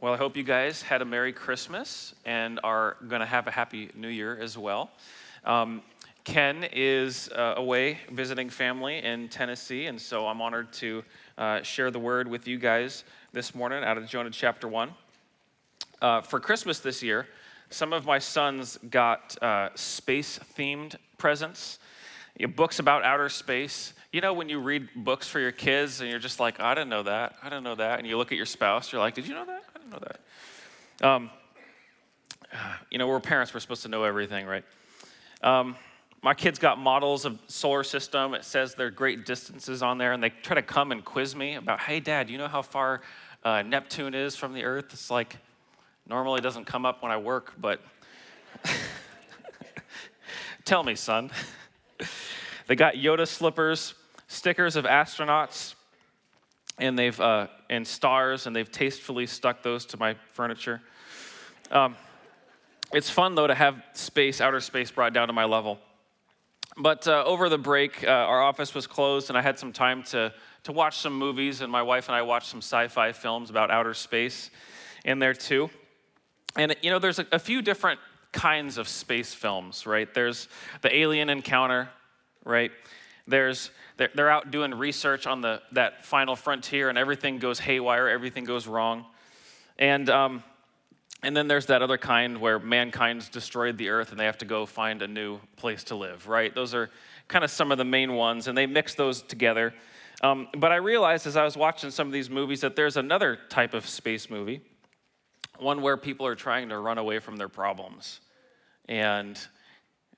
Well, I hope you guys had a Merry Christmas and are going to have a Happy New Year as well. Um, Ken is uh, away visiting family in Tennessee, and so I'm honored to uh, share the word with you guys this morning out of Jonah chapter 1. Uh, for Christmas this year, some of my sons got uh, space themed presents, books about outer space. You know, when you read books for your kids and you're just like, I didn't know that, I didn't know that. And you look at your spouse, you're like, Did you know that? Didn't know that. Um, you know, we're parents, we're supposed to know everything, right? Um, my kids got models of solar system. It says their great distances on there, and they try to come and quiz me about, hey, Dad, you know how far uh, Neptune is from the Earth? It's like normally doesn't come up when I work, but tell me, son. they got Yoda slippers, stickers of astronauts, and they've uh, and stars, and they've tastefully stuck those to my furniture. Um, it's fun though to have space, outer space, brought down to my level. But uh, over the break, uh, our office was closed, and I had some time to, to watch some movies, and my wife and I watched some sci fi films about outer space in there too. And, you know, there's a, a, few different kinds of space films, right? There's the alien encounter, right? There's, they're, they're out doing research on the, that final frontier, and everything goes haywire, everything goes wrong. And, um, and then there's that other kind where mankind's destroyed the earth and they have to go find a new place to live, right? Those are kind of some of the main ones, and they mix those together. Um, but I realized as I was watching some of these movies that there's another type of space movie, one where people are trying to run away from their problems. And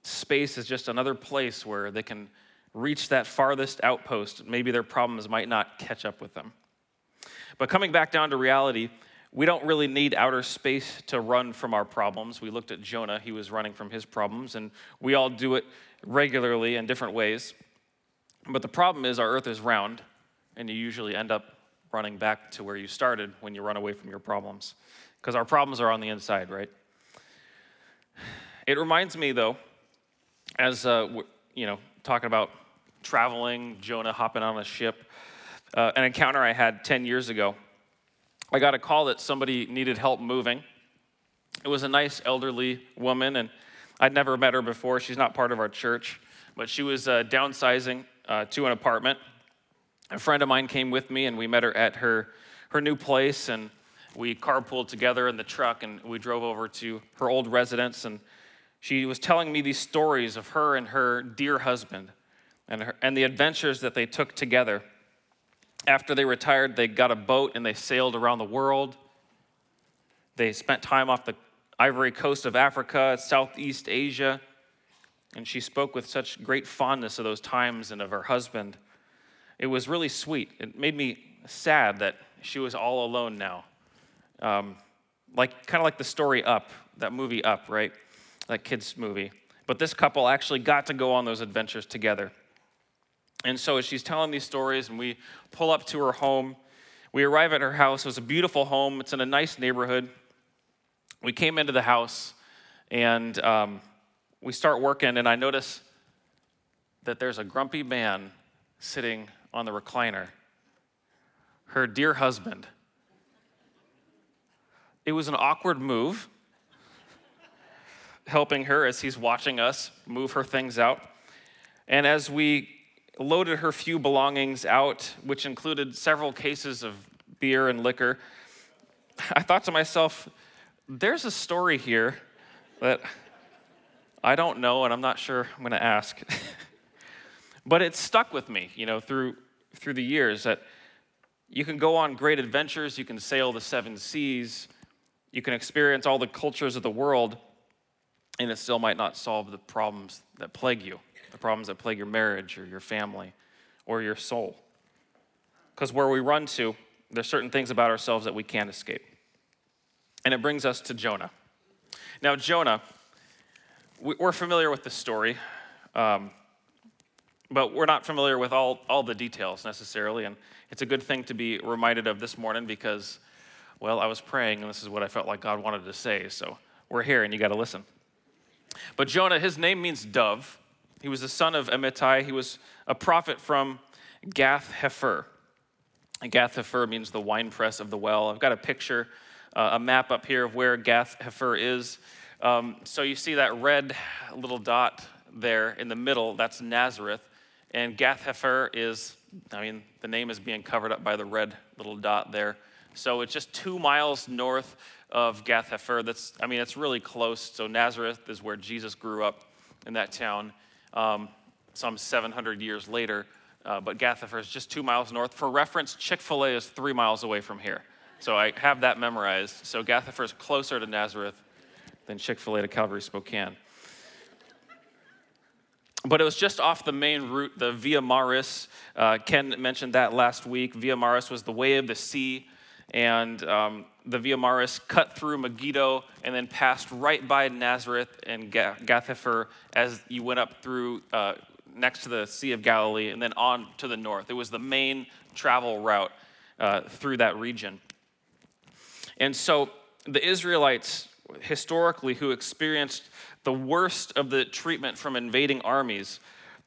space is just another place where they can reach that farthest outpost. Maybe their problems might not catch up with them. But coming back down to reality, we don't really need outer space to run from our problems. We looked at Jonah, he was running from his problems, and we all do it regularly in different ways. But the problem is, our earth is round, and you usually end up running back to where you started when you run away from your problems. Because our problems are on the inside, right? It reminds me, though, as uh, you know, talking about traveling, Jonah hopping on a ship, uh, an encounter I had 10 years ago I got a call that somebody needed help moving. It was a nice elderly woman, and I'd never met her before. She's not part of our church, but she was uh, downsizing uh, to an apartment. A friend of mine came with me, and we met her at her, her new place, and we carpooled together in the truck, and we drove over to her old residence. And she was telling me these stories of her and her dear husband and, her, and the adventures that they took together. After they retired, they got a boat and they sailed around the world. They spent time off the ivory coast of Africa, Southeast Asia. And she spoke with such great fondness of those times and of her husband. It was really sweet. It made me sad that she was all alone now. Um, like kind of like the story Up, that movie Up, right? That kids movie. But this couple actually got to go on those adventures together. And so as she's telling these stories, and we pull up to her home, we arrive at her house. It was a beautiful home, it's in a nice neighborhood. We came into the house, and um, we start working, and I notice that there's a grumpy man sitting on the recliner, her dear husband. It was an awkward move, helping her as he's watching us move her things out. And as we loaded her few belongings out, which included several cases of beer and liquor, I thought to myself, there's a story here that I don't know and I'm not sure I'm going to ask. but it stuck with me, you know, through through the years that you can go on great adventures, you can sail the seven seas, you can experience all the cultures of the world, and it still might not solve the problems that plague you the problems that plague your marriage or your family or your soul. Because where we run to, there's certain things about ourselves that we can't escape. And it brings us to Jonah. Now, Jonah, we're familiar with the story, um, but we're not familiar with all, all the details necessarily. And it's a good thing to be reminded of this morning because, well, I was praying and this is what I felt like God wanted to say. So we're here and you got to listen. But Jonah, his name means dove. He was the son of Amittai. He was a prophet from Gath Hepher. Gath Hepher means the winepress of the well. I've got a picture uh, a map up here of where Gath Hepher is. Um, so you see that red little dot there in the middle, that's Nazareth. And Gath Hepher is, I mean, the name is being covered up by the red little dot there. So it's just two miles north of Gath Hepher. That's, I mean, it's really close. So Nazareth is where Jesus grew up in that town um, some 700 years later. Uh, but Gath Hepher is just two miles north. For reference, Chick fil A is three miles away from here. So I have that memorized. So Gath Hepher is closer to Nazareth than Chick fil A to Calvary Spokane. But it was just off the main route, the Via Maris. Uh, Ken mentioned that last week. Via Maris was the way of the sea, and um, the Via Maris cut through Megiddo and then passed right by Nazareth and Gath Hepher as you went up through uh, next to the Sea of Galilee and then on to the north. It was the main travel route uh, through that region. And so the Israelites, historically, who experienced the worst of the treatment from invading armies,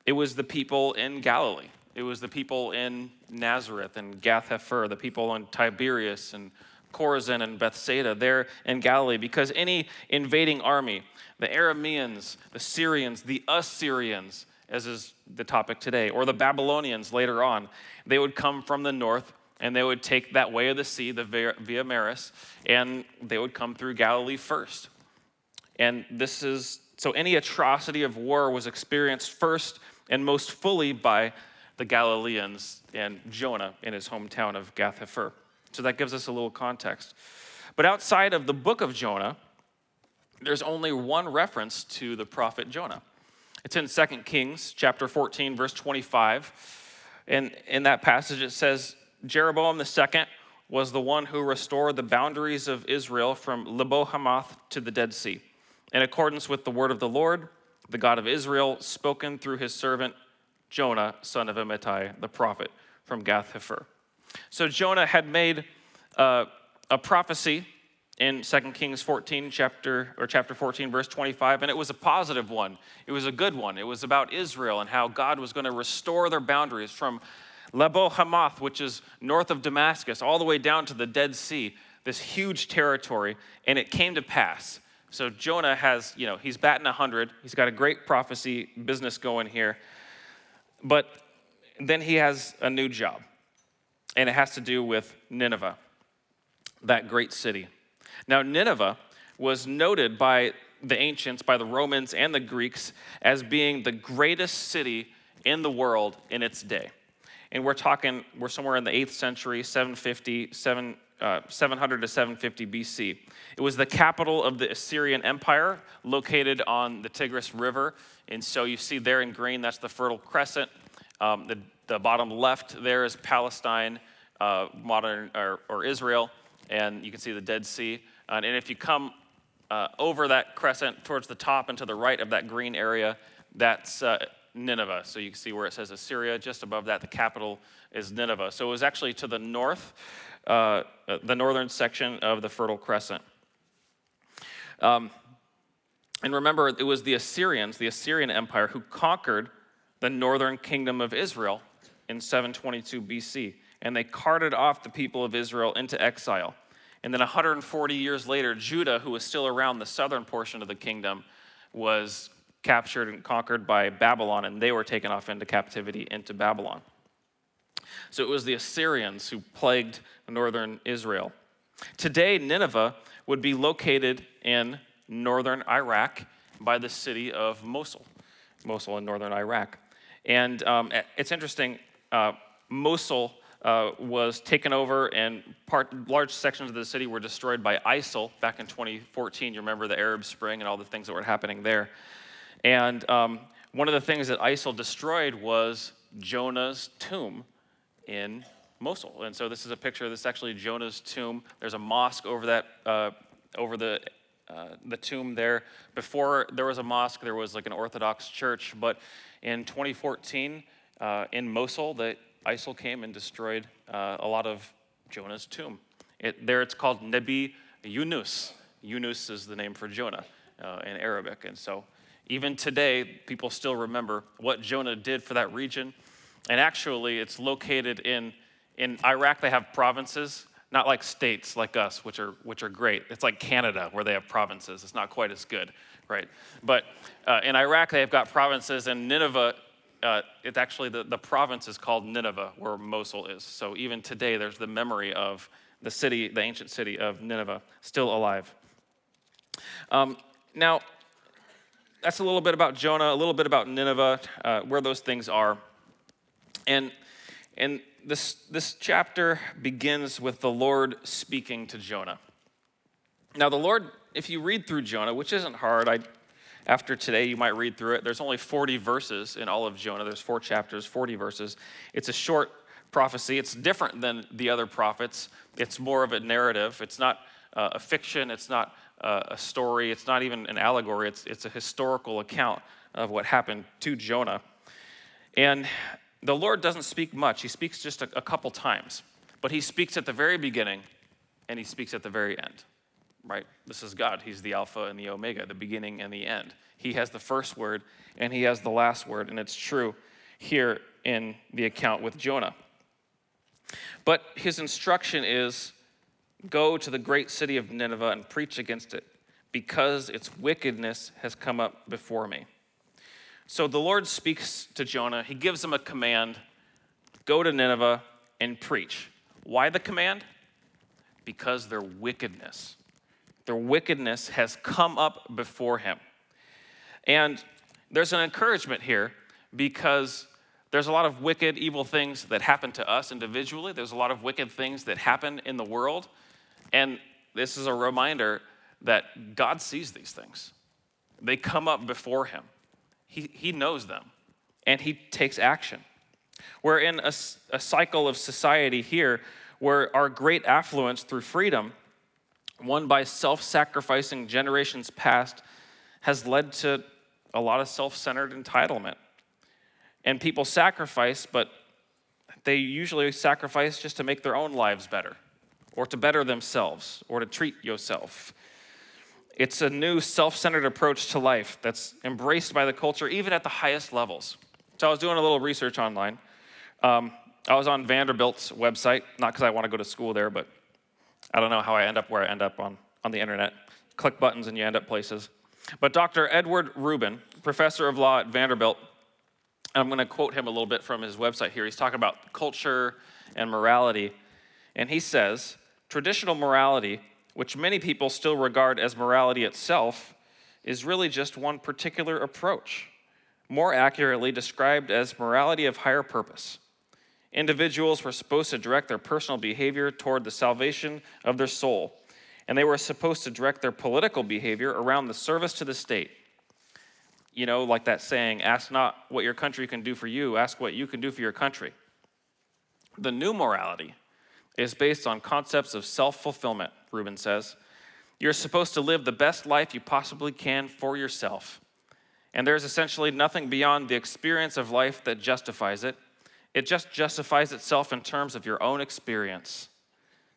it was the people in Galilee. It was the people in Nazareth and Gath Hepher, the people in Tiberias and Chorazin and Bethsaida, there in Galilee, because any invading army, the Arameans, the Syrians, the Assyrians, as is the topic today, or the Babylonians later on, they would come from the north and they would take that way of the sea, the Via Maris, and they would come through Galilee first. And this is so any atrocity of war was experienced first and most fully by the Galileans and Jonah in his hometown of Gath Hepher. So that gives us a little context. But outside of the book of Jonah, there's only one reference to the prophet Jonah. It's in 2 Kings chapter 14, verse 25. And in that passage, it says, Jeroboam II was the one who restored the boundaries of Israel from Lebo Hamath to the Dead Sea in accordance with the word of the Lord, the God of Israel, spoken through his servant Jonah, son of Amittai, the prophet from Gath Hepher. So Jonah had made uh, a prophecy in 2 Kings 14 chapter or chapter 14 verse 25 and it was a positive one. It was a good one. It was about Israel and how God was going to restore their boundaries from Lebo Hamath, which is north of Damascus, all the way down to the Dead Sea, this huge territory, and it came to pass. So Jonah has, you know, he's batting 100. He's got a great prophecy business going here. But then he has a new job, and it has to do with Nineveh, that great city. Now, Nineveh was noted by the ancients, by the Romans and the Greeks, as being the greatest city in the world in its day. And we're talking, we're somewhere in the 8th century, 750, 7, uh, 700 to 750 BC. It was the capital of the Assyrian Empire, located on the Tigris River. And so you see there in green, that's the Fertile Crescent. Um, the, the bottom left there is Palestine, uh, modern or, or, Israel, and you can see the Dead Sea. Uh, and if you come uh, over that crescent towards the top and to the right of that green area, that's uh, Nineveh. So you can see where it says Assyria. Just above that, the capital is Nineveh. So it was actually to the north uh, uh, the northern section of the Fertile Crescent. Um, and remember, it was the Assyrians, the Assyrian Empire, who conquered the northern kingdom of Israel in 722 BC. And they carted off the people of Israel into exile. And then 140 years later, Judah, who was still around the southern portion of the kingdom, was captured and conquered by Babylon, and they were taken off into captivity into Babylon. So it was the Assyrians who plagued northern Israel. Today, Nineveh would be located in northern Iraq by the city of Mosul, Mosul in northern Iraq. And um, it's interesting, uh, Mosul uh, was taken over, and part, large sections of the city were destroyed by ISIL back in 2014. You remember the Arab Spring and all the things that were happening there. And um, one of the things that ISIL destroyed was Jonah's tomb in Mosul. And so this is a picture. Of this is actually Jonah's tomb. There's a mosque over that, uh, over the uh, the tomb there. Before there was a mosque, there was like an Orthodox church. But in 2014, uh, in Mosul, the ISIL came and destroyed uh, a lot of Jonah's tomb. It, there it's called Nebi Yunus. Yunus is the name for Jonah uh, in Arabic. And so even today, people still remember what Jonah did for that region and actually, it's located in, in Iraq, they have provinces. not like states like us, which are, which are great. It's like Canada, where they have provinces. It's not quite as good, right? But uh, in Iraq, they've got provinces, and Nineveh, uh, it's actually the, the province is called Nineveh, where Mosul is. So even today, there's the memory of the city, the ancient city of Nineveh, still alive. Um, now, that's a little bit about Jonah, a little bit about Nineveh, uh, where those things are. And, and this, this chapter begins with the Lord speaking to Jonah. Now, the Lord, if you read through Jonah, which isn't hard, I, after today you might read through it. There's only 40 verses in all of Jonah. There's four chapters, 40 verses. It's a short prophecy. It's different than the other prophets. It's more of a narrative. It's not uh, a fiction. It's not uh, a story. It's not even an allegory. It's, it's a historical account of what happened to Jonah. And the Lord doesn't speak much, He speaks just a, a couple times, but He speaks at the very beginning and He speaks at the very end, right? This is God. He's the Alpha and the Omega, the beginning and the end. He has the first word and He has the last word, and it's true here in the account with Jonah. But His instruction is go to the great city of Nineveh and preach against it, because its wickedness has come up before me. So the Lord speaks to Jonah. He gives him a command go to Nineveh and preach. Why the command? Because their wickedness. Their wickedness has come up before him. And there's an encouragement here because there's a lot of wicked, evil things that happen to us individually. There's a lot of wicked things that happen in the world. And this is a reminder that God sees these things. They come up before him. He, he knows them and he takes action. We're in a, a cycle of society here where our great affluence through freedom, won by self sacrificing generations past, has led to a lot of self centered entitlement. And people sacrifice, but they usually sacrifice just to make their own lives better or to better themselves or to treat yourself. It's a new self centered approach to life that's embraced by the culture, even at the highest levels. So I was doing a little research online. Um, I was on Vanderbilt's website, not because I want to go to school there, but I don't know how I end up where I end up on, on the internet. Click buttons and you end up places. But Dr. Edward Rubin, professor of law at Vanderbilt, I'm going to quote him a little bit from his website here. He's talking about culture and morality. And he says traditional morality which many people still regard as morality itself, is really just one particular approach, more accurately described as morality of higher purpose. Individuals were supposed to direct their personal behavior toward the salvation of their soul, and they were supposed to direct their political behavior around the service to the state. You know, like that saying, ask not what your country can do for you, ask what you can do for your country. The new morality is based on concepts of self fulfillment, Rubin says. You're supposed to live the best life you possibly can for yourself. And there's essentially nothing beyond the experience of life that justifies it. It just justifies itself in terms of your own experience.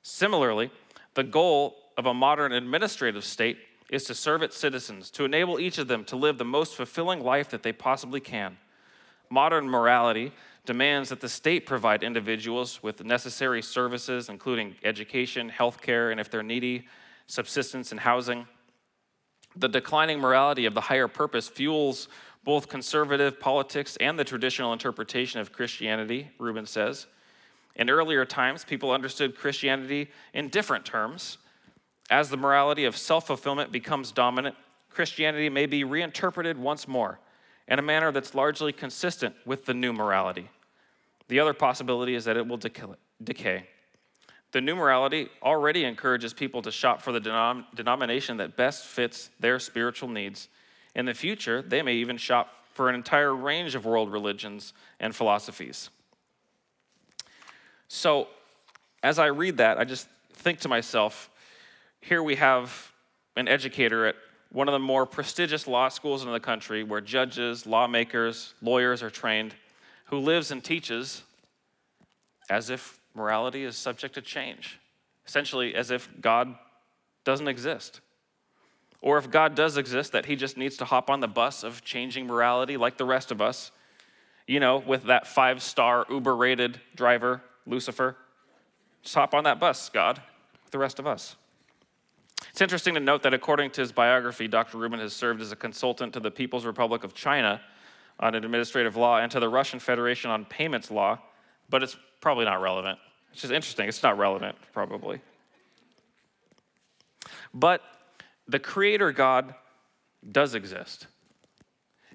Similarly, the goal of a modern administrative state is to serve its citizens, to enable each of them to live the most fulfilling life that they possibly can. Modern morality demands that the state provide individuals with the necessary services, including education, healthcare, and if they're needy, subsistence and housing. The declining morality of the higher purpose fuels both conservative politics and the traditional interpretation of Christianity, Rubin says. In earlier times, people understood Christianity in different terms. As the morality of self fulfillment becomes dominant, Christianity may be reinterpreted once more in a manner that's largely consistent with the new morality. The other possibility is that it will decay. The new morality already encourages people to shop for the denom- denomination that best fits their spiritual needs. In the future, they may even shop for an entire range of world religions and philosophies. So, as I read that, I just think to myself here we have an educator at one of the more prestigious law schools in the country where judges, lawmakers, lawyers are trained who lives and teaches as if morality is subject to change, essentially, as if God doesn't exist. Or if God does exist, that he just needs to hop on the bus of changing morality like the rest of us, you know, with that five star Uber rated driver, Lucifer. Just hop on that bus, God, with the rest of us. It's interesting to note that according to his biography, Dr. Rubin has served as a consultant to the People's Republic of China on administrative law and to the Russian Federation on payments law, but it's probably not relevant. It's just interesting. It's not relevant, probably. But the Creator God does exist,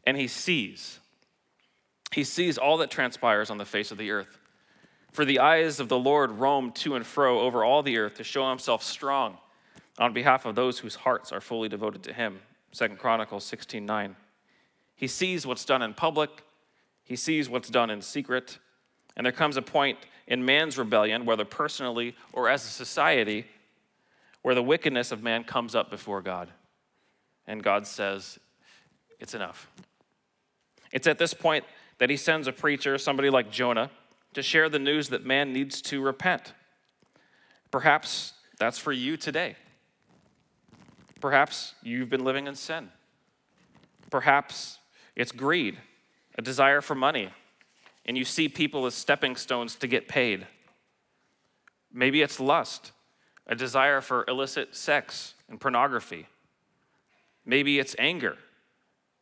and He sees. He sees all that transpires on the face of the earth. For the eyes of the Lord roam to and fro over all the earth to show Himself strong on behalf of those whose hearts are fully devoted to Him. 2 Chronicles 16 9. He sees what's done in public, He sees what's done in secret, and there comes a point in man's rebellion, whether personally or as a society, where the wickedness of man comes up before God. And God says, It's enough. It's at this point that he sends a preacher, somebody like Jonah, to share the news that man needs to repent. Perhaps that's for you today. Perhaps you've been living in sin. Perhaps it's greed, a desire for money, and you see people as stepping stones to get paid. Maybe it's lust, a desire for illicit sex and pornography. Maybe it's anger,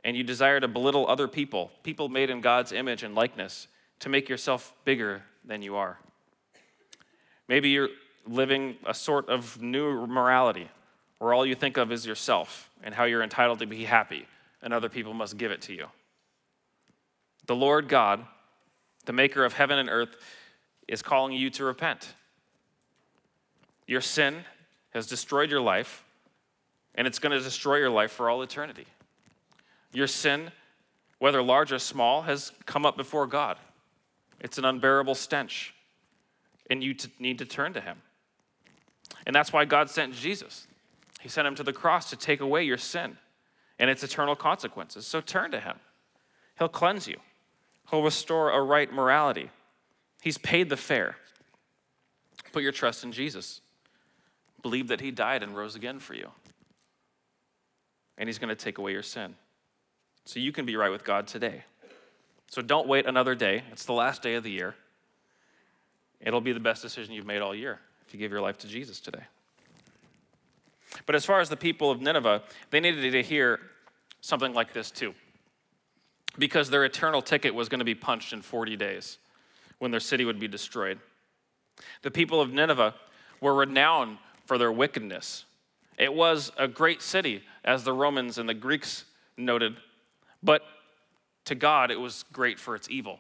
and you desire to belittle other people, people made in God's image and likeness, to make yourself bigger than you are. Maybe you're living a sort of new morality where all you think of is yourself and how you're entitled to be happy, and other people must give it to you. The Lord God the maker of heaven and earth, is calling you to repent. Your sin has destroyed your life, and it's going to destroy your life for all eternity. Your sin, whether large or small, has come up before God. It's an unbearable stench, and you t- need to turn to Him. And that's why God sent Jesus. He sent Him to the cross to take away your sin and its eternal consequences. So turn to Him, He'll cleanse you. He'll restore a right morality. He's paid the fare. Put your trust in Jesus. Believe that He died and rose again for you. And He's going to take away your sin. So you can be right with God today. So don't wait another day. It's the last day of the year. It'll be the best decision you've made all year if you give your life to Jesus today. But as far as the people of Nineveh, they needed to hear something like this too because their eternal ticket was going to be punched in 40 days when their city would be destroyed. The people of Nineveh were renowned for their wickedness. It was a great city, as the Romans and the Greeks noted, but to God it was great for its evil.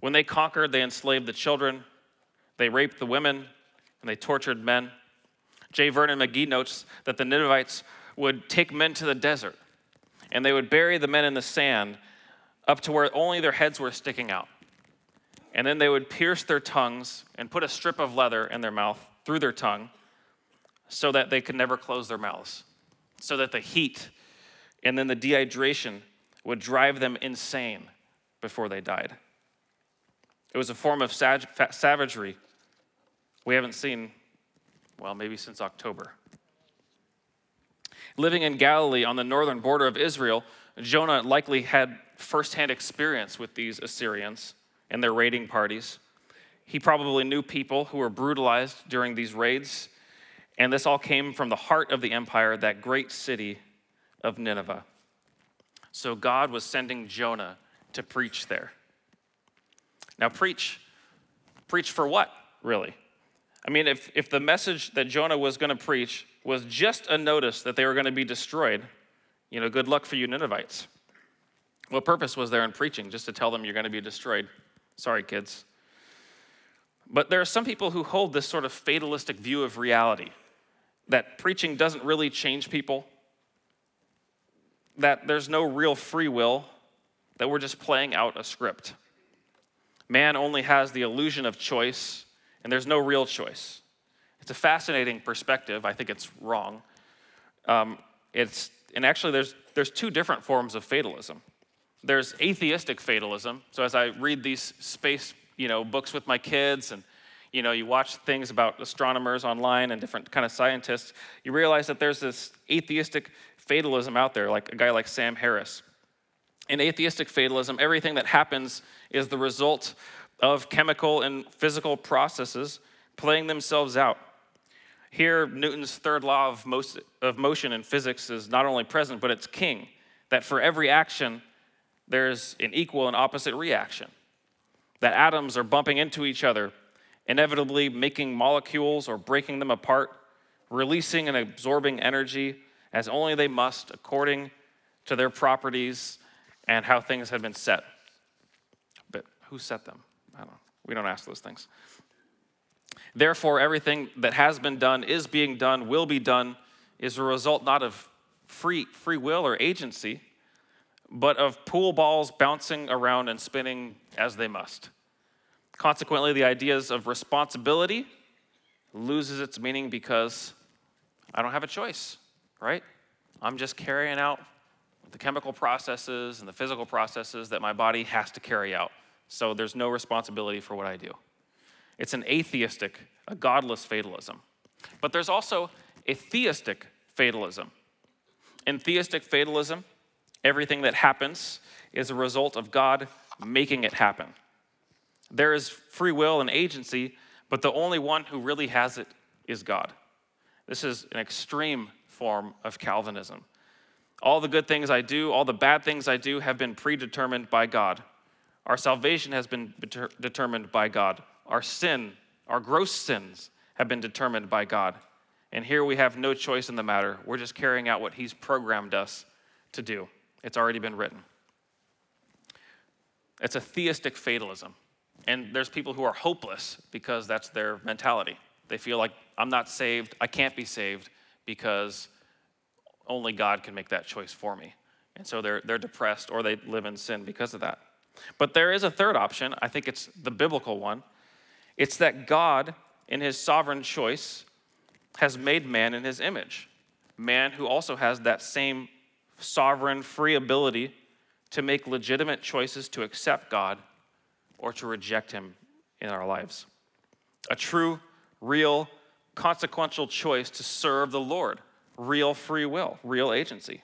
When they conquered, they enslaved the children, they raped the women, and they tortured men. J. Vernon McGee notes that the Ninevites would take men to the desert and they would bury the men in the sand up to where only their heads were sticking out. And then they would pierce their tongues and put a strip of leather in their mouth through their tongue so that they could never close their mouths, so that the heat and then the dehydration would drive them insane before they died. It was a form of savagery we haven't seen, well, maybe since October. Living in Galilee on the northern border of Israel, Jonah likely had firsthand experience with these Assyrians and their raiding parties. He probably knew people who were brutalized during these raids, and this all came from the heart of the empire, that great city of Nineveh. So God was sending Jonah to preach there. Now, preach, preach for what, really? I mean, if, if the message that Jonah was going to preach was just a notice that they were going to be destroyed, you know, good luck for you Ninevites. What purpose was there in preaching? Just to tell them you're going to be destroyed. Sorry, kids. But there are some people who hold this sort of fatalistic view of reality that preaching doesn't really change people, that there's no real free will, that we're just playing out a script. Man only has the illusion of choice, and there's no real choice. It's a fascinating perspective. I think it's wrong. Um, it's, and actually, there's, there's two different forms of fatalism. There's atheistic fatalism. So as I read these space you know, books with my kids and you know, you watch things about astronomers online and different kind of scientists, you realize that there's this atheistic fatalism out there, like a guy like Sam Harris. In atheistic fatalism, everything that happens is the result of chemical and physical processes playing themselves out. Here, Newton's third law of, most, of motion in physics is not only present, but it's king, that for every action, there's an equal and opposite reaction. That atoms are bumping into each other, inevitably making molecules or breaking them apart, releasing and absorbing energy as only they must according to their properties and how things have been set. But who set them? I don't know. We don't ask those things. Therefore, everything that has been done, is being done, will be done, is a result not of free, free will or agency, but of pool balls bouncing around and spinning as they must. Consequently, the ideas of responsibility loses its meaning because I don't have a choice, right? I'm just carrying out the chemical processes and the physical processes that my body has to carry out. So there's no responsibility for what I do. It's an atheistic, a godless fatalism. But there's also a theistic fatalism. In theistic fatalism, everything that happens is a result of God making it happen. There is free will and agency, but the only one who really has it is God. This is an extreme form of Calvinism. All the good things I do, all the bad things I do have been predetermined by God. Our salvation has been determined by God. Our sin, our gross sins, have been determined by God. And here we have no choice in the matter. We're just carrying out what He's programmed us to do. It's already been written. It's a theistic fatalism. And there's people who are hopeless because that's their mentality. They feel like, I'm not saved, I can't be saved because only God can make that choice for me. And so they're, they're depressed or they live in sin because of that. But there is a third option. I think it's the biblical one. It's that God, in his sovereign choice, has made man in his image. Man who also has that same sovereign, free ability to make legitimate choices to accept God or to reject him in our lives. A true, real, consequential choice to serve the Lord, real free will, real agency.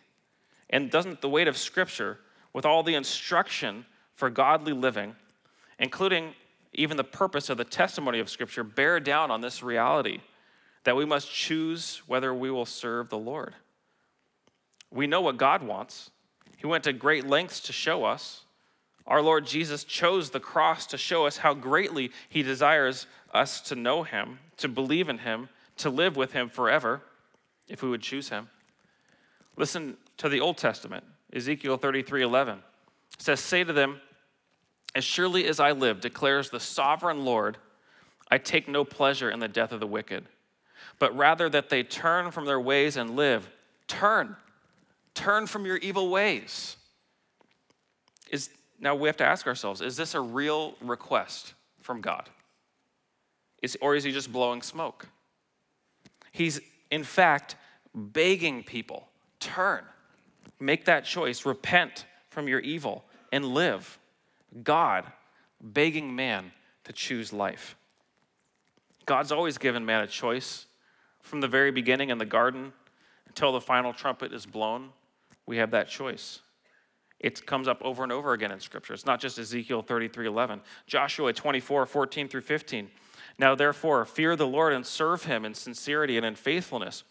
And doesn't the weight of Scripture, with all the instruction for godly living, including even the purpose of the testimony of Scripture, bear down on this reality that we must choose whether we will serve the Lord. We know what God wants, He went to great lengths to show us. Our Lord Jesus chose the cross to show us how greatly He desires us to know Him, to believe in Him, to live with Him forever, if we would choose Him. Listen to the Old Testament, Ezekiel 33 11. It says, Say to them, as surely as I live, declares the sovereign Lord, I take no pleasure in the death of the wicked, but rather that they turn from their ways and live. Turn. Turn from your evil ways. Is, now we have to ask ourselves is this a real request from God? Is, or is he just blowing smoke? He's, in fact, begging people turn, make that choice, repent from your evil, and live. God begging man to choose life. God's always given man a choice. From the very beginning in the garden until the final trumpet is blown, we have that choice. It comes up over and over again in Scripture. It's not just Ezekiel 33 11. Joshua 24 14 through 15. Now, therefore, fear the Lord and serve him in sincerity and in faithfulness.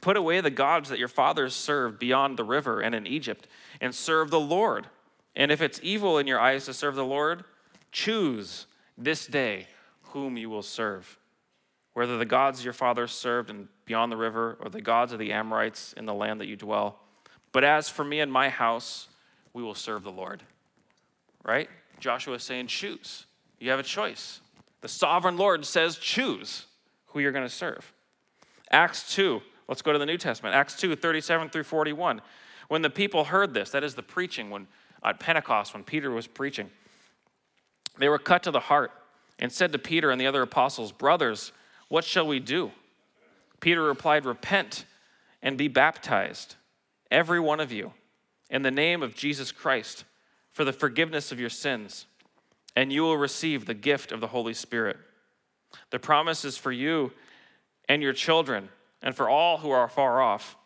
Put away the gods that your fathers served beyond the river and in Egypt, and serve the Lord. And if it's evil in your eyes to serve the Lord, choose this day whom you will serve. Whether the gods your fathers served and beyond the river, or the gods of the Amorites in the land that you dwell. But as for me and my house, we will serve the Lord. Right? Joshua is saying, choose. You have a choice. The sovereign Lord says, choose who you're going to serve. Acts 2, let's go to the New Testament. Acts 2, 37 through 41. When the people heard this, that is the preaching, when at Pentecost when Peter was preaching. They were cut to the heart and said to Peter and the other apostles, Brothers, what shall we do? Peter replied, Repent and be baptized, every one of you, in the name of Jesus Christ, for the forgiveness of your sins, and you will receive the gift of the Holy Spirit. The promise is for you and your children, and for all who are far off,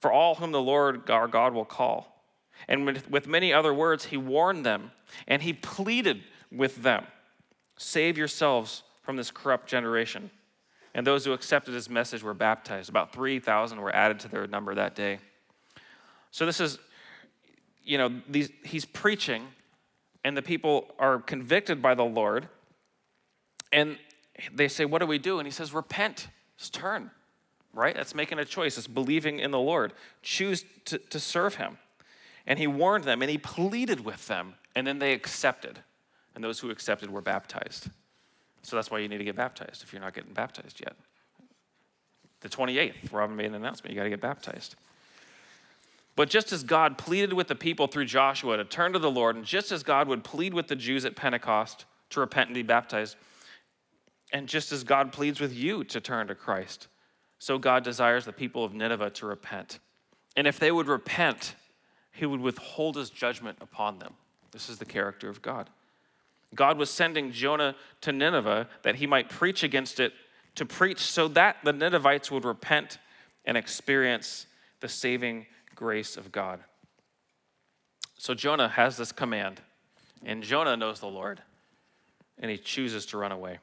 for all whom the Lord our God will call. And with many other words, he warned them and he pleaded with them Save yourselves from this corrupt generation. and those who accepted his message were baptized. About 3,000 were added to their number that day. So this is, you know, these, he's preaching, and the people are convicted by the Lord, and they say, What do we do? And he says, Repent, just turn, right? That's making a choice, it's believing in the Lord. Choose to, to serve him. And he warned them, and he pleaded with them, and then they accepted. And those who accepted were baptized. So that's why you need to get baptized if you're not getting baptized yet. The 28th, Robin made an announcement you got to get baptized. But just as God pleaded with the people through Joshua to turn to the Lord, and just as God would plead with the Jews at Pentecost to repent and be baptized, and just as God pleads with you to turn to Christ, so God desires the people of Nineveh to repent. And if they would repent, he would withhold his judgment upon them. This is the character of God. God was sending Jonah to Nineveh that he might preach against it, to preach so that the Ninevites would repent and experience the saving grace of God. So Jonah has this command, and Jonah knows the Lord, and he chooses to run away.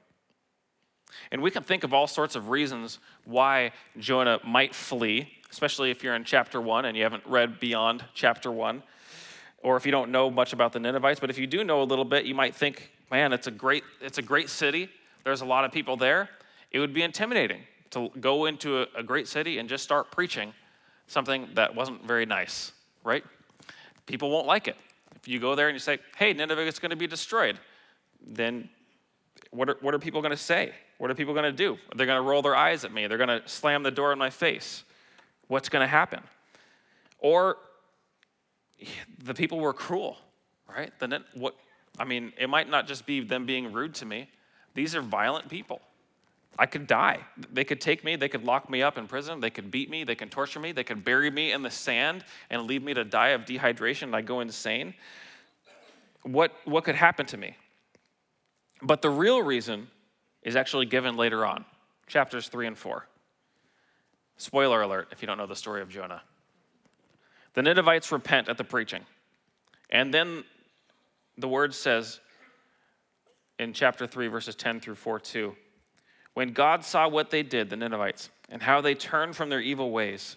And we can think of all sorts of reasons why Jonah might flee, especially if you're in chapter one and you haven't read beyond chapter one or if you don't know much about the Ninevites, but if you do know a little bit, you might think, man, it's a great, it's a great city. There's a lot of people there. It would be intimidating to go into a, a great city and just start preaching something that wasn't very nice, right? People won't like it. If you go there and you say, hey, Nineveh is going to be destroyed, then what are, what are people going to say? What are people going to do? They're going to roll their eyes at me. They're going to slam the door in my face. What's going to happen? Or the people were cruel, right? The, what, I mean, it might not just be them being rude to me. These are violent people. I could die. They could take me, they could lock me up in prison, they could beat me, they can torture me, they could bury me in the sand and leave me to die of dehydration and I go insane. What, what could happen to me? But the real reason is actually given later on, chapters 3 and 4. Spoiler alert if you don't know the story of Jonah. The Ninevites repent at the preaching. And then the word says in chapter 3, verses 10 through 4 2, when God saw what they did, the Ninevites, and how they turned from their evil ways,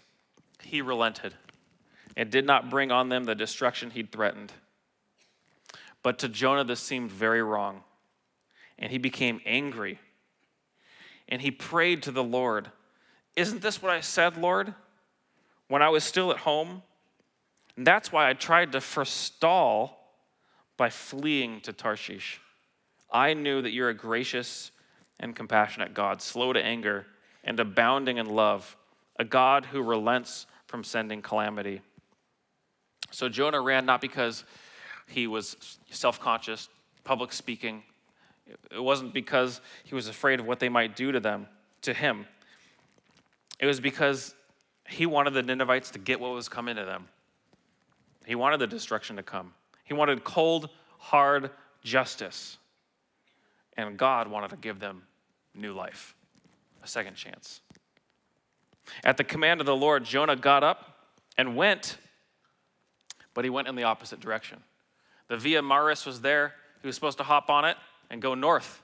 he relented and did not bring on them the destruction he'd threatened. But to Jonah, this seemed very wrong, and he became angry. And he prayed to the Lord, Isn't this what I said, Lord? When I was still at home, and that's why I tried to forestall by fleeing to Tarshish. I knew that you're a gracious and compassionate God, slow to anger and abounding in love, a God who relents from sending calamity. So Jonah ran not because he was self conscious, public speaking. It wasn't because he was afraid of what they might do to them, to him. It was because he wanted the Ninevites to get what was coming to them. He wanted the destruction to come. He wanted cold, hard justice. And God wanted to give them new life, a second chance. At the command of the Lord, Jonah got up and went, but he went in the opposite direction. The Via Maris was there. He was supposed to hop on it and go north,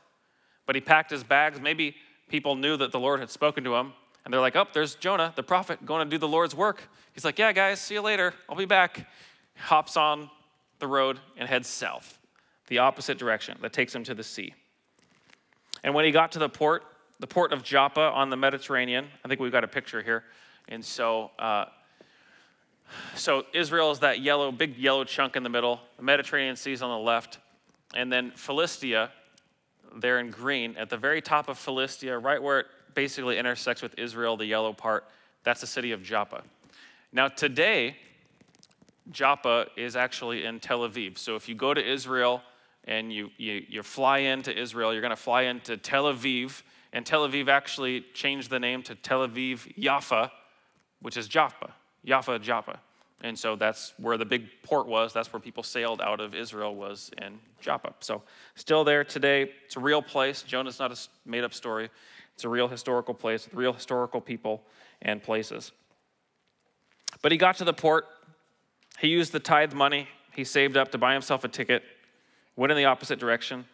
but he packed his bags. Maybe people knew that the Lord had spoken to him, and they're like, oh, there's Jonah, the prophet, going to do the Lord's work. He's like, yeah, guys, see you later. I'll be back hops on the road and heads south, the opposite direction that takes him to the sea. And when he got to the port, the port of Joppa on the Mediterranean, I think we've got a picture here. And so, uh, so Israel is that yellow, big yellow chunk in the middle. The Mediterranean Sea is on the left, and then Philistia, there in green, at the very top of Philistia, right where it basically intersects with Israel, the yellow part. That's the city of Joppa. Now today, Joppa is actually in Tel Aviv. So if you go to Israel and you, you, you fly into Israel, you're going to fly into Tel Aviv. And Tel Aviv actually changed the name to Tel Aviv Jaffa, which is Jaffa, Joppa. And so that's where the big port was. That's where people sailed out of Israel was in Joppa. So still there today. It's a real place. Jonah's not a made up story. It's a real historical place with real historical people and places. But he got to the port he used the tithe money he saved up to buy himself a ticket, went in the opposite direction.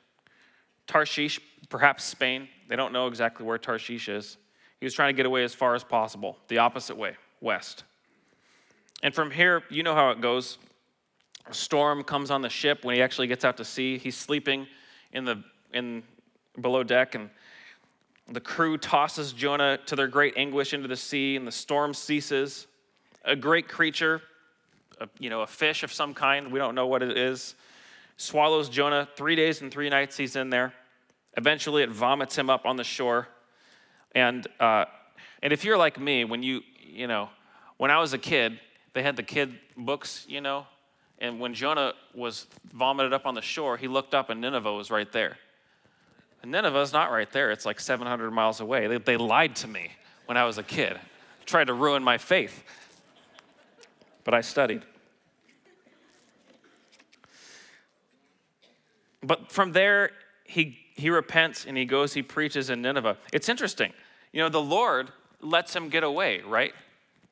Tarshish, perhaps Spain, They don't know exactly where Tarshish is. He was trying to get away as far as possible, the opposite way, west. And from here, you know how it goes. A storm comes on the ship when he actually gets out to sea. He's sleeping in the in below deck, and the crew tosses Jonah to their great anguish into the sea, and the storm ceases. A great creature, a, you know, a fish of some kind, we don't know what it is, swallows Jonah. Three days and three nights he's in there. Eventually, it vomits him up on the shore. And, uh, and if you're like me, when you, you know, when I was a kid, they had the kid books, you know, and when Jonah was vomited up on the shore, he looked up and Nineveh was right there. And Nineveh's not right there, it's like 700 miles away. They, they lied to me when I was a kid, tried to ruin my faith. But I studied. But from there, he, he repents and he goes, he preaches in Nineveh. It's interesting. You know, the Lord lets him get away, right?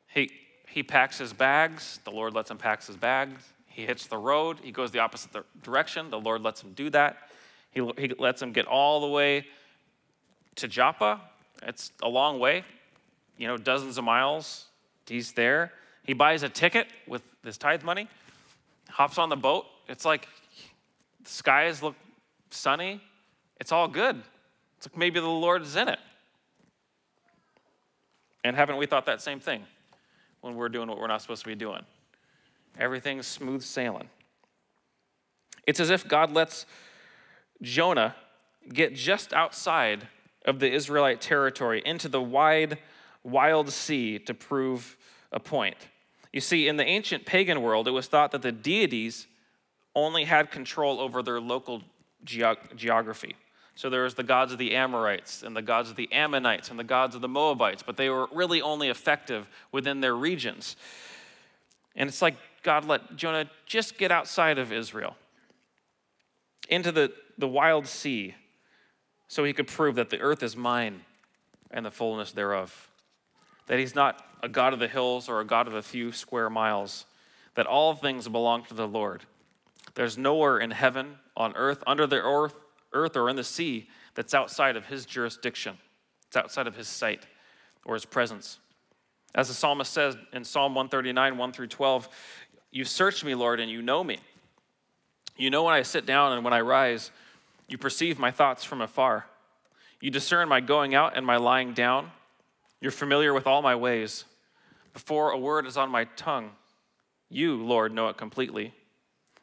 He, he packs his bags, the Lord lets him pack his bags. He hits the road, he goes the opposite direction, the Lord lets him do that. He, he lets him get all the way to Joppa. It's a long way, you know, dozens of miles. He's there. He buys a ticket with his tithe money, hops on the boat. It's like the skies look sunny. It's all good. It's like maybe the Lord is in it. And haven't we thought that same thing when we're doing what we're not supposed to be doing? Everything's smooth sailing. It's as if God lets Jonah get just outside of the Israelite territory into the wide, wild sea to prove a point. You see, in the ancient pagan world, it was thought that the deities only had control over their local geog- geography. So there was the gods of the Amorites and the gods of the Ammonites and the gods of the Moabites, but they were really only effective within their regions. And it's like God let Jonah just get outside of Israel into the, the wild sea so he could prove that the earth is mine and the fullness thereof. That he's not a God of the hills or a God of a few square miles, that all things belong to the Lord. There's nowhere in heaven, on earth, under the earth, earth or in the sea that's outside of his jurisdiction. It's outside of his sight or his presence. As the psalmist says in Psalm 139, 1 through 12, You search me, Lord, and you know me. You know when I sit down and when I rise. You perceive my thoughts from afar. You discern my going out and my lying down. You're familiar with all my ways. Before a word is on my tongue, you, Lord, know it completely.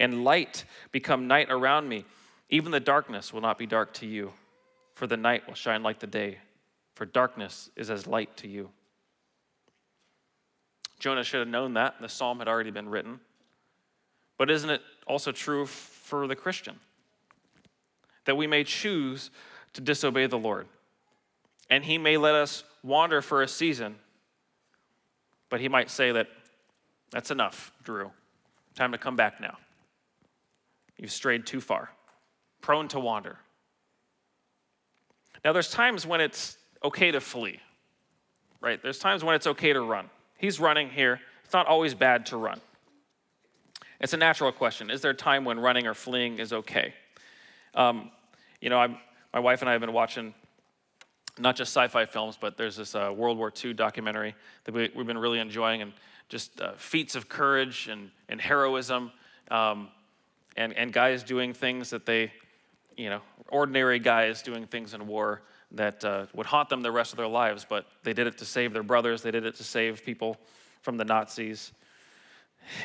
and light become night around me, even the darkness will not be dark to you, for the night will shine like the day, for darkness is as light to you. Jonah should have known that. The psalm had already been written. But isn't it also true for the Christian? That we may choose to disobey the Lord. And he may let us wander for a season, but he might say that that's enough, Drew. Time to come back now. You've strayed too far, prone to wander. Now, there's times when it's okay to flee, right? There's times when it's okay to run. He's running here. It's not always bad to run. It's a natural question. Is there a time when running or fleeing is okay? Um, you know, I'm, my wife and I have been watching not just sci-fi films, but there's this uh, World War II documentary that we, have been really enjoying, and just uh, feats of courage and, and heroism, um, and, and guys doing things that they, you know, ordinary guys doing things in war that uh, would haunt them the rest of their lives, but they did it to save their brothers, they did it to save people from the Nazis.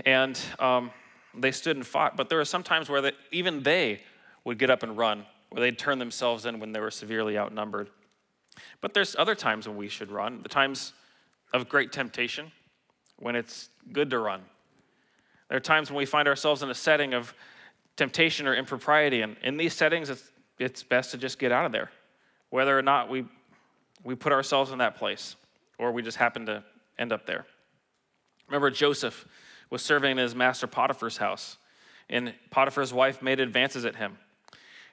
And um, they stood and fought, but there were some times where they, even they would get up and run, where they'd turn themselves in when they were severely outnumbered. But there's other times when we should run, the times of great temptation, when it's good to run. There are times when we find ourselves in a setting of temptation or impropriety, and in these settings, it's, it's best to just get out of there. whether or not we, we put ourselves in that place or we just happen to end up there. Remember, Joseph was serving in his master Potiphar's house, and Potiphar's wife made advances at him.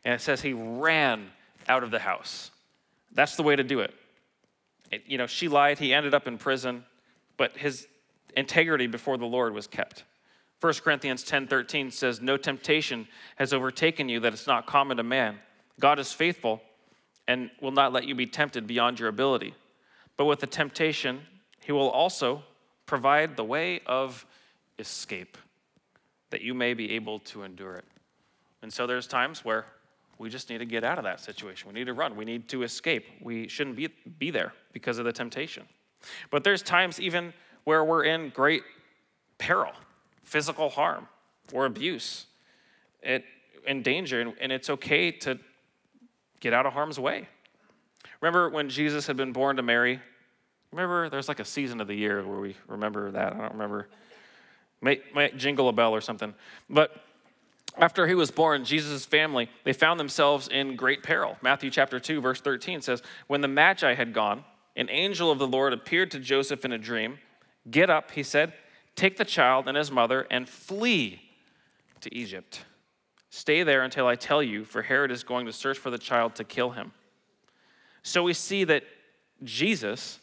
And it says he ran out of the house. That's the way to do it. it you know, she lied, he ended up in prison, but his integrity before the Lord was kept. 1 Corinthians 10:13 says, "No temptation has overtaken you that it's not common to man. God is faithful and will not let you be tempted beyond your ability. But with the temptation, he will also provide the way of escape that you may be able to endure it." And so there's times where we just need to get out of that situation. We need to run. We need to escape. We shouldn't be, be there because of the temptation. But there's times even where we're in great peril physical harm or abuse it, in danger, and, and it's okay to get out of harm's way. Remember when Jesus had been born to Mary? Remember, there's like a season of the year where we remember that. I don't remember. Might, might jingle a bell or something. But after he was born, Jesus' family, they found themselves in great peril. Matthew chapter 2, verse 13 says, When the Magi had gone, an angel of the Lord appeared to Joseph in a dream. Get up, he said, Take the child and his mother and flee to Egypt. Stay there until I tell you, for Herod is going to search for the child to kill him. So we see that Jesus,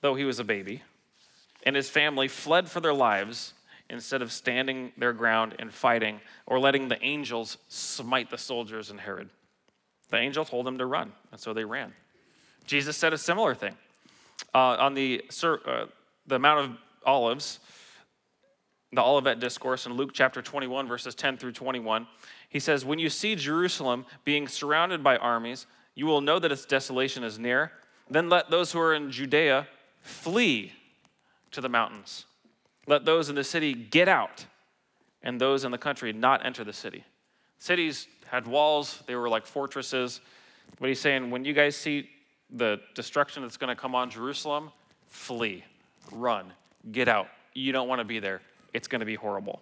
though he was a baby, and his family fled for their lives instead of standing their ground and fighting or letting the angels smite the soldiers and Herod. The angel told them to run, and so they ran. Jesus said a similar thing. Uh, on the, uh, the Mount of Olives, the Olivet Discourse in Luke chapter 21, verses 10 through 21. He says, When you see Jerusalem being surrounded by armies, you will know that its desolation is near. Then let those who are in Judea flee to the mountains. Let those in the city get out, and those in the country not enter the city. Cities had walls, they were like fortresses. But he's saying, when you guys see the destruction that's going to come on Jerusalem, flee, run, get out. You don't want to be there. It's going to be horrible.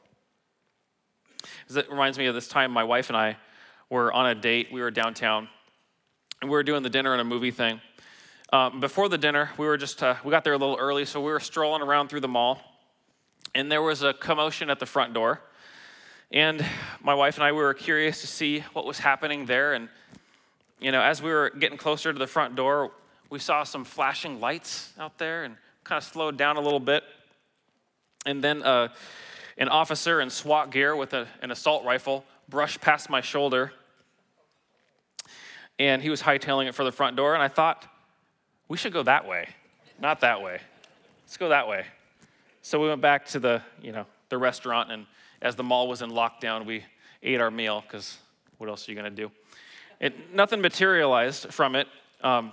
It reminds me of this time my wife and I were on a date. We were downtown, and we were doing the dinner and a movie thing. Um, before the dinner, we were just uh, we got there a little early, so we were strolling around through the mall, and there was a commotion at the front door. And my wife and I we were curious to see what was happening there. And you know, as we were getting closer to the front door, we saw some flashing lights out there, and kind of slowed down a little bit. And then uh, an officer in SWAT gear with a, an assault rifle brushed past my shoulder. And he was hightailing it for the front door. And I thought, we should go that way, not that way. Let's go that way. So we went back to the, you know, the restaurant. And as the mall was in lockdown, we ate our meal because what else are you going to do? It, nothing materialized from it. Um,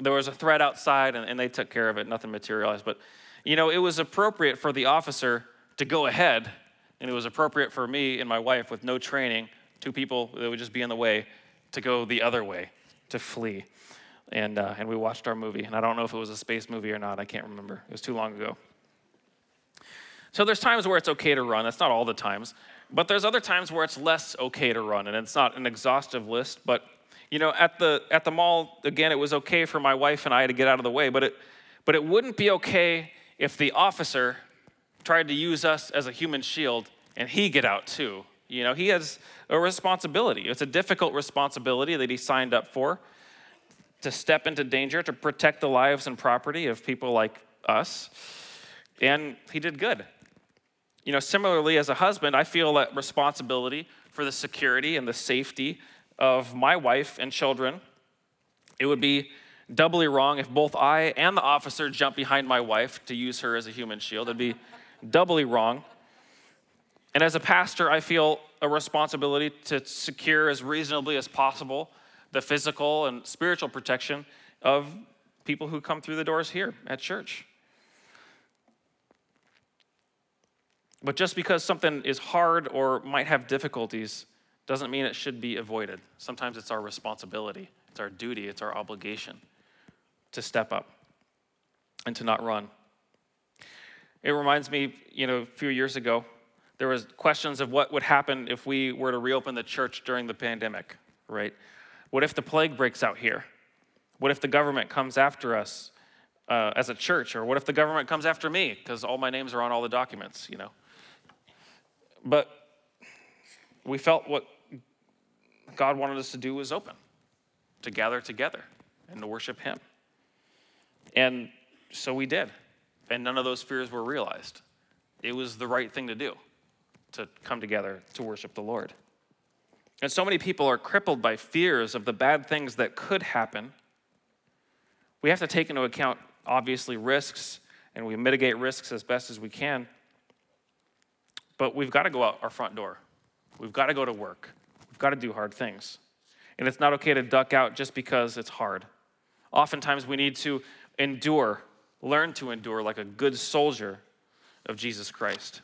there was a threat outside and, and they took care of it. Nothing materialized. But, you know, it was appropriate for the officer to go ahead, and it was appropriate for me and my wife with no training, two people that would just be in the way, to go the other way, to flee. And, uh, and we watched our movie. And I don't know if it was a space movie or not. I can't remember. It was too long ago. So there's times where it's okay to run. That's not all the times. But there's other times where it's less okay to run. And it's not an exhaustive list, but you know, at the at the mall, again, it was okay for my wife and I to get out of the way, but it but it wouldn't be okay if the officer tried to use us as a human shield and he get out too. You know, he has a responsibility. It's a difficult responsibility that he signed up for to step into danger to protect the lives and property of people like us. And he did good. You know, similarly, as a husband, I feel that responsibility for the security and the safety of my wife and children, it would be doubly wrong if both I and the officer jumped behind my wife to use her as a human shield. It'd be doubly wrong. And as a pastor, I feel a responsibility to secure as reasonably as possible the physical and spiritual protection of people who come through the doors here at church. But just because something is hard or might have difficulties doesn't mean it should be avoided. Sometimes it's our responsibility, it's our duty, it's our obligation to step up and to not run. It reminds me, you know, a few years ago, there was questions of what would happen if we were to reopen the church during the pandemic, right? What if the plague breaks out here? What if the government comes after us uh, as a church? Or what if the government comes after me because all my names are on all the documents, you know? But we felt what God wanted us to do was open, to gather together and to worship Him. And so we did. And none of those fears were realized. It was the right thing to do to come together to worship the Lord. And so many people are crippled by fears of the bad things that could happen. We have to take into account, obviously, risks, and we mitigate risks as best as we can. But we've got to go out our front door. We've got to go to work. We've got to do hard things. And it's not okay to duck out just because it's hard. Oftentimes, we need to endure, learn to endure like a good soldier of Jesus Christ.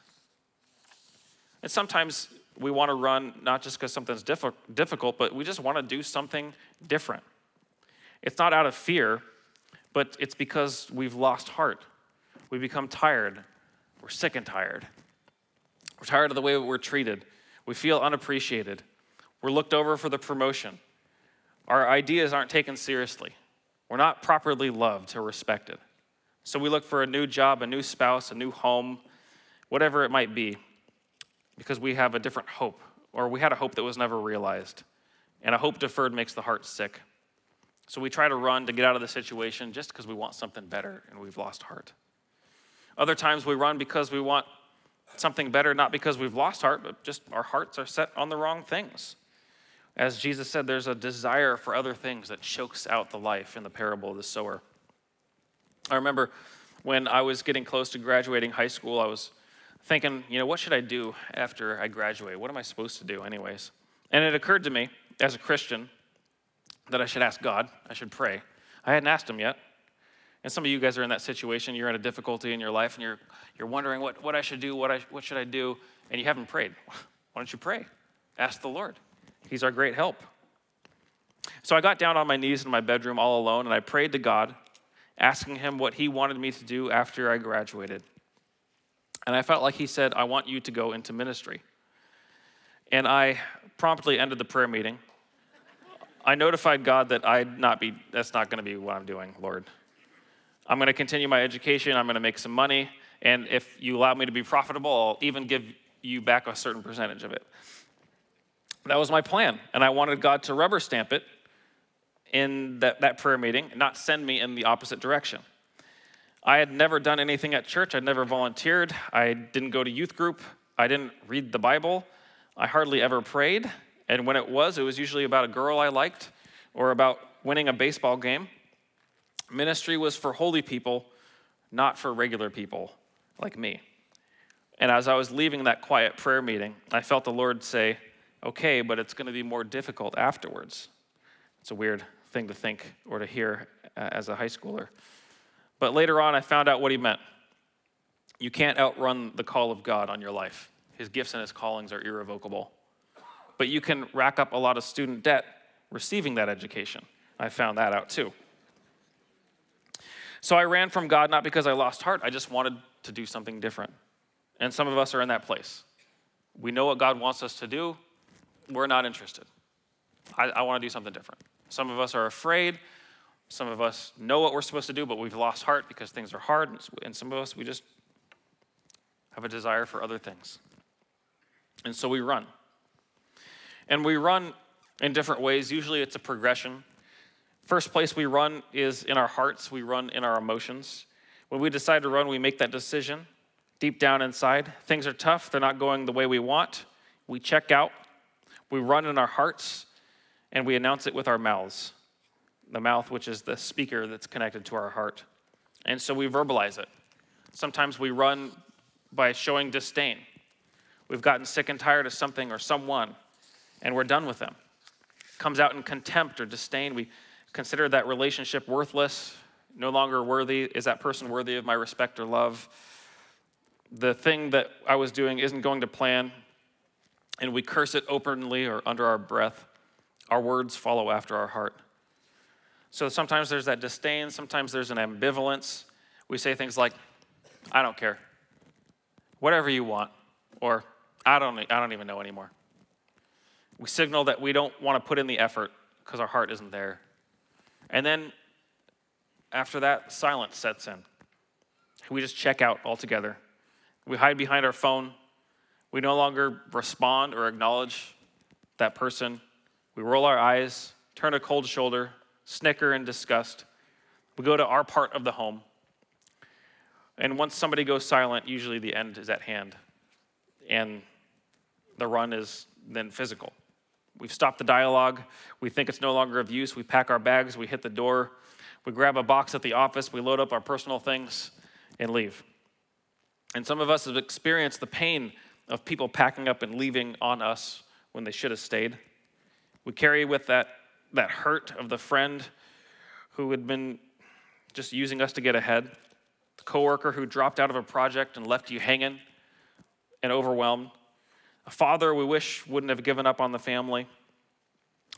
And sometimes we want to run not just because something's difficult, but we just want to do something different. It's not out of fear, but it's because we've lost heart. We become tired. We're sick and tired. We're tired of the way we're treated. We feel unappreciated. We're looked over for the promotion. Our ideas aren't taken seriously. We're not properly loved or respected. So we look for a new job, a new spouse, a new home, whatever it might be, because we have a different hope, or we had a hope that was never realized. And a hope deferred makes the heart sick. So we try to run to get out of the situation just because we want something better and we've lost heart. Other times we run because we want something better, not because we've lost heart, but just our hearts are set on the wrong things. As Jesus said, there's a desire for other things that chokes out the life in the parable of the sower. I remember when I was getting close to graduating high school, I was thinking, you know, what should I do after I graduate? What am I supposed to do, anyways? And it occurred to me as a Christian that I should ask God, I should pray. I hadn't asked Him yet. And some of you guys are in that situation. You're in a difficulty in your life and you're, you're wondering what, what I should do, what, I, what should I do, and you haven't prayed. Why don't you pray? Ask the Lord. He's our great help. So I got down on my knees in my bedroom all alone and I prayed to God, asking Him what He wanted me to do after I graduated. And I felt like He said, I want you to go into ministry. And I promptly ended the prayer meeting. I notified God that I'd not be, that's not going to be what I'm doing, Lord. I'm going to continue my education, I'm going to make some money, and if you allow me to be profitable, I'll even give you back a certain percentage of it. That was my plan. And I wanted God to rubber stamp it in that, that prayer meeting, not send me in the opposite direction. I had never done anything at church. I'd never volunteered. I didn't go to youth group. I didn't read the Bible. I hardly ever prayed. And when it was, it was usually about a girl I liked or about winning a baseball game. Ministry was for holy people, not for regular people like me. And as I was leaving that quiet prayer meeting, I felt the Lord say, okay, but it's going to be more difficult afterwards. It's a weird thing to think or to hear uh, as a high schooler. But later on, I found out what he meant. You can't outrun the call of God on your life. His gifts and his callings are irrevocable. But you can rack up a lot of student debt receiving that education. I found that out too. So I ran from God not because I lost heart, I just wanted to do something different. And some of us are in that place. We know what God wants us to do, we're not interested. I, I want to do something different. Some of us are afraid. Some of us know what we're supposed to do, but we've lost heart because things are hard. And some of us, we just have a desire for other things. And so we run. And we run in different ways. Usually it's a progression. First place we run is in our hearts, we run in our emotions. When we decide to run, we make that decision deep down inside. Things are tough, they're not going the way we want. We check out, we run in our hearts and we announce it with our mouths. The mouth, which is the speaker that's connected to our heart. And so we verbalize it. Sometimes we run by showing disdain. We've gotten sick and tired of something or someone, and we're done with them. It comes out in contempt or disdain. We consider that relationship worthless, no longer worthy. Is that person worthy of my respect or love? The thing that I was doing isn't going to plan and we curse it openly or under our breath, our words follow after our heart. So sometimes there's that disdain, sometimes there's an ambivalence. We say things like, I don't care, whatever you want, or I don't, I don't even know anymore. We signal that we don't want to put in the effort because our heart isn't there. And then after that, silence sets in. We just check out altogether. We hide behind our phone. We no longer respond or acknowledge that person. We roll our eyes, turn a cold shoulder, snicker in disgust. We go to our part of the home. And once somebody goes silent, usually the end is at hand. And the run is then physical. We've stopped the dialogue. We think it's no longer of use. We pack our bags. We hit the door. We grab a box at the office. We load up our personal things and leave. And some of us have experienced the pain of people packing up and leaving on us when they should have stayed. We carry with that, that hurt of the friend who had been just using us to get ahead, the coworker who dropped out of a project and left you hanging and overwhelmed, a father we wish wouldn't have given up on the family,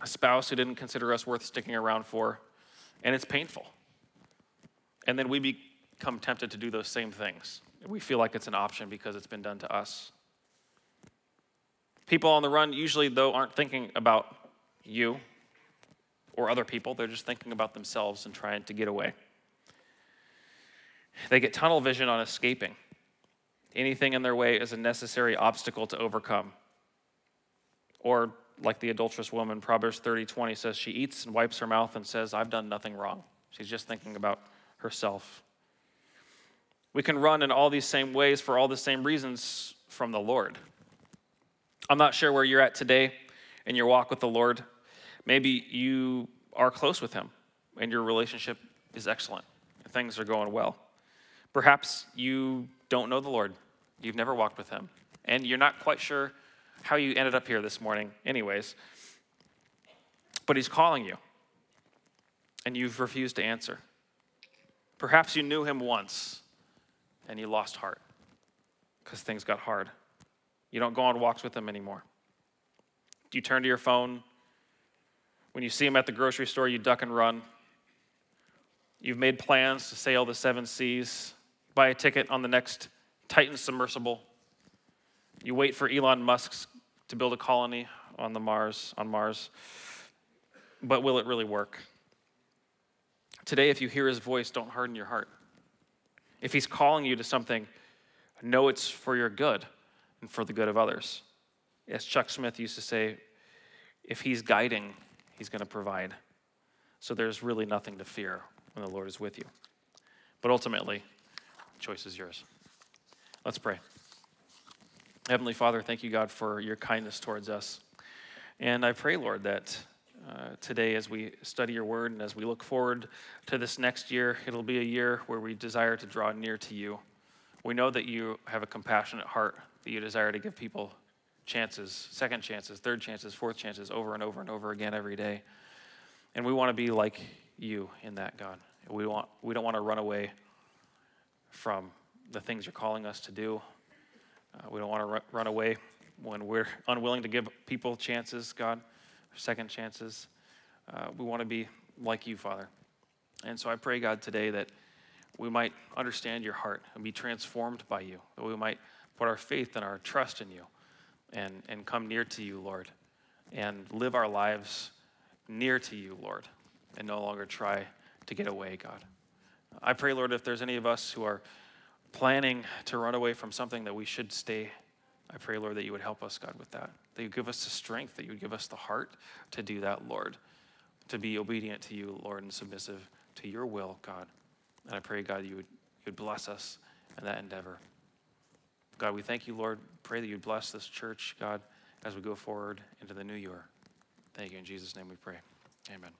a spouse who didn't consider us worth sticking around for, and it's painful. And then we become tempted to do those same things. We feel like it's an option because it's been done to us. People on the run usually, though, aren't thinking about you or other people. They're just thinking about themselves and trying to get away. They get tunnel vision on escaping. Anything in their way is a necessary obstacle to overcome. Or, like the adulterous woman, Proverbs 30 20 says, she eats and wipes her mouth and says, I've done nothing wrong. She's just thinking about herself. We can run in all these same ways for all the same reasons from the Lord. I'm not sure where you're at today in your walk with the Lord. Maybe you are close with Him and your relationship is excellent and things are going well. Perhaps you don't know the Lord, you've never walked with Him, and you're not quite sure how you ended up here this morning, anyways. But He's calling you, and you've refused to answer. Perhaps you knew Him once and you lost heart because things got hard. You don't go on walks with them anymore. Do You turn to your phone. When you see them at the grocery store, you duck and run. You've made plans to sail the seven seas, buy a ticket on the next Titan submersible. You wait for Elon Musk to build a colony on the Mars, on Mars. But will it really work? Today, if you hear his voice, don't harden your heart. If he's calling you to something, know it's for your good and for the good of others. As Chuck Smith used to say, if he's guiding, he's going to provide. So there's really nothing to fear when the Lord is with you. But ultimately, choice is yours. Let's pray. Heavenly Father, thank you, God, for your kindness towards us. And I pray, Lord, that uh, today as we study your word and as we look forward to this next year, it'll be a year where we desire to draw near to you. We know that you have a compassionate heart that you desire to give people chances, second chances, third chances, fourth chances over and over and over again every day. And we want to be like you in that, God. We, want, we don't want to run away from the things you're calling us to do. Uh, we don't want to run away when we're unwilling to give people chances, God, second chances. Uh, we want to be like you, Father. And so I pray, God, today that we might understand your heart and be transformed by you, that we might put our faith and our trust in you and, and come near to you, Lord, and live our lives near to you, Lord, and no longer try to get away, God. I pray, Lord, if there's any of us who are planning to run away from something that we should stay, I pray, Lord, that you would help us, God, with that. That you give us the strength, that you would give us the heart to do that, Lord, to be obedient to you, Lord, and submissive to your will, God. And I pray, God, you would, you would bless us in that endeavor. God, we thank you, Lord. Pray that you'd bless this church, God, as we go forward into the new year. Thank you. In Jesus' name we pray. Amen.